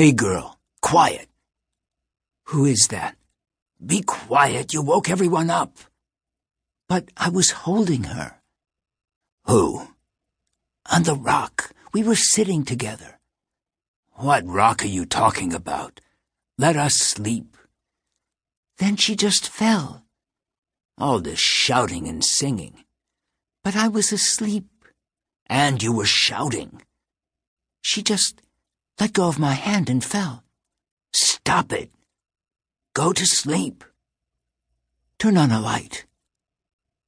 Hey, girl, quiet. Who is that? Be quiet, you woke everyone up. But I was holding her. Who? On the rock. We were sitting together. What rock are you talking about? Let us sleep. Then she just fell. All this shouting and singing. But I was asleep. And you were shouting. She just let go of my hand and fell. Stop it. Go to sleep. Turn on a light.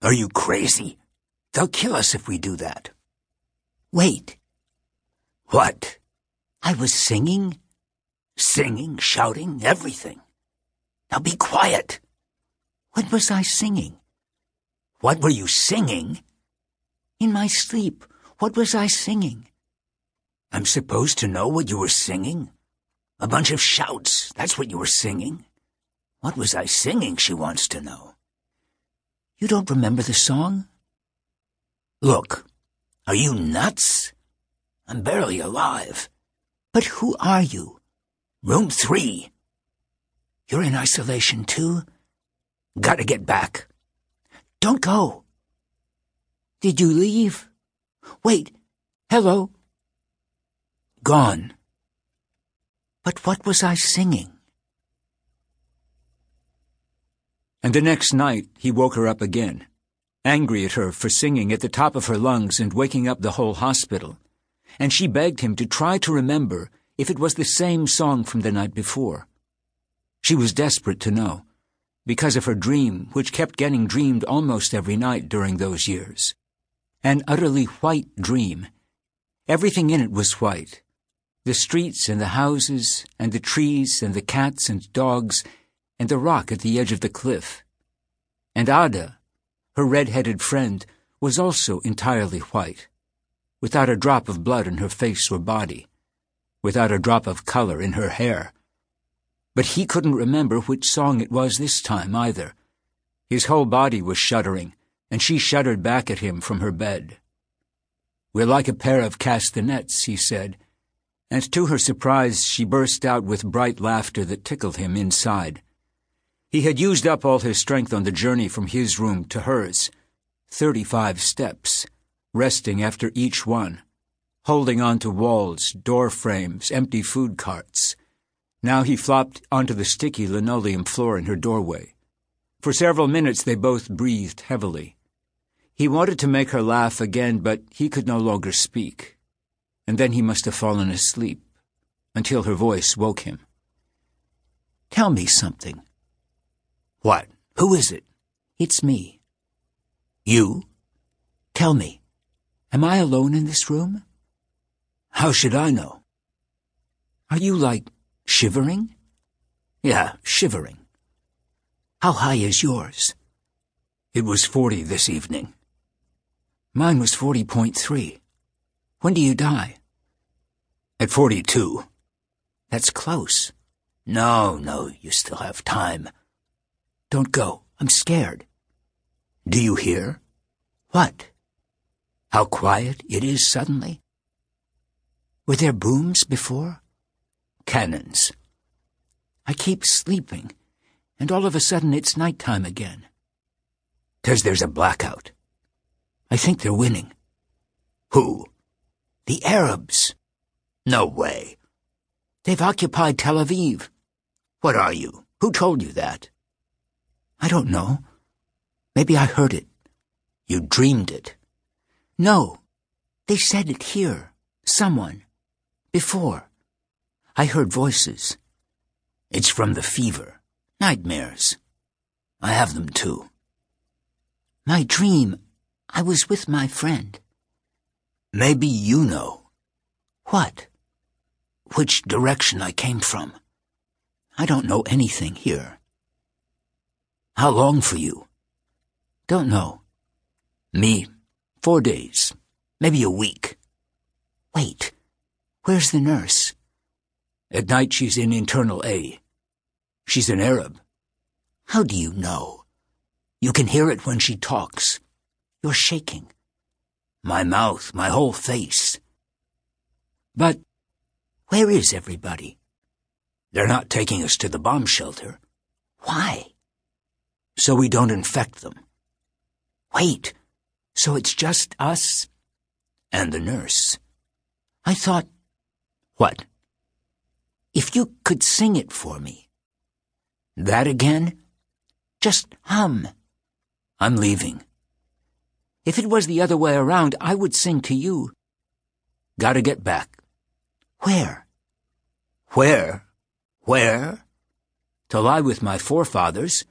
Are you crazy? They'll kill us if we do that. Wait. What? I was singing. Singing, shouting, everything. Now be quiet. What was I singing? What were you singing? In my sleep, what was I singing? I'm supposed to know what you were singing? A bunch of shouts, that's what you were singing. What was I singing, she wants to know. You don't remember the song? Look, are you nuts? I'm barely alive. But who are you? Room three. You're in isolation too? Gotta get back. Don't go. Did you leave? Wait. Hello? Gone. But what was I singing? And the next night he woke her up again, angry at her for singing at the top of her lungs and waking up the whole hospital. And she begged him to try to remember if it was the same song from the night before. She was desperate to know, because of her dream, which kept getting dreamed almost every night during those years. An utterly white dream. Everything in it was white. The streets and the houses, and the trees and the cats and dogs, and the rock at the edge of the cliff. And Ada, her red-headed friend, was also entirely white, without a drop of blood in her face or body without a drop of color in her hair. But he couldn't remember which song it was this time either. His whole body was shuddering, and she shuddered back at him from her bed. We're like a pair of castanets, he said, and to her surprise she burst out with bright laughter that tickled him inside. He had used up all his strength on the journey from his room to hers, thirty-five steps, resting after each one holding on to walls, door frames, empty food carts. Now he flopped onto the sticky linoleum floor in her doorway. For several minutes they both breathed heavily. He wanted to make her laugh again, but he could no longer speak. And then he must have fallen asleep, until her voice woke him. Tell me something. What? Who is it? It's me. You? Tell me. Am I alone in this room? How should I know? Are you, like, shivering? Yeah, shivering. How high is yours? It was 40 this evening. Mine was 40.3. When do you die? At 42. That's close. No, no, you still have time. Don't go. I'm scared. Do you hear? What? How quiet it is suddenly? Were there booms before? Cannons. I keep sleeping, and all of a sudden it's night time again. Cause there's a blackout. I think they're winning. Who? The Arabs. No way. They've occupied Tel Aviv. What are you? Who told you that? I don't know. Maybe I heard it. You dreamed it. No. They said it here. Someone. Before. I heard voices. It's from the fever. Nightmares. I have them too. My dream, I was with my friend. Maybe you know. What? Which direction I came from. I don't know anything here. How long for you? Don't know. Me, four days. Maybe a week. Wait. Where's the nurse? At night she's in internal A. She's an Arab. How do you know? You can hear it when she talks. You're shaking. My mouth, my whole face. But where is everybody? They're not taking us to the bomb shelter. Why? So we don't infect them. Wait, so it's just us? And the nurse. I thought, What? if you could sing it for me. That again? Just hum. I'm leaving. If it was the other way around, I would sing to you. Gotta get back. Where? Where? Where? To lie with my forefathers,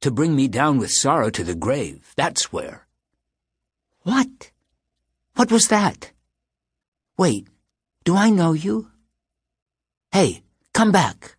to bring me down with sorrow to the grave. That's where. What? What was that? Wait, do I know you? Hey, come back.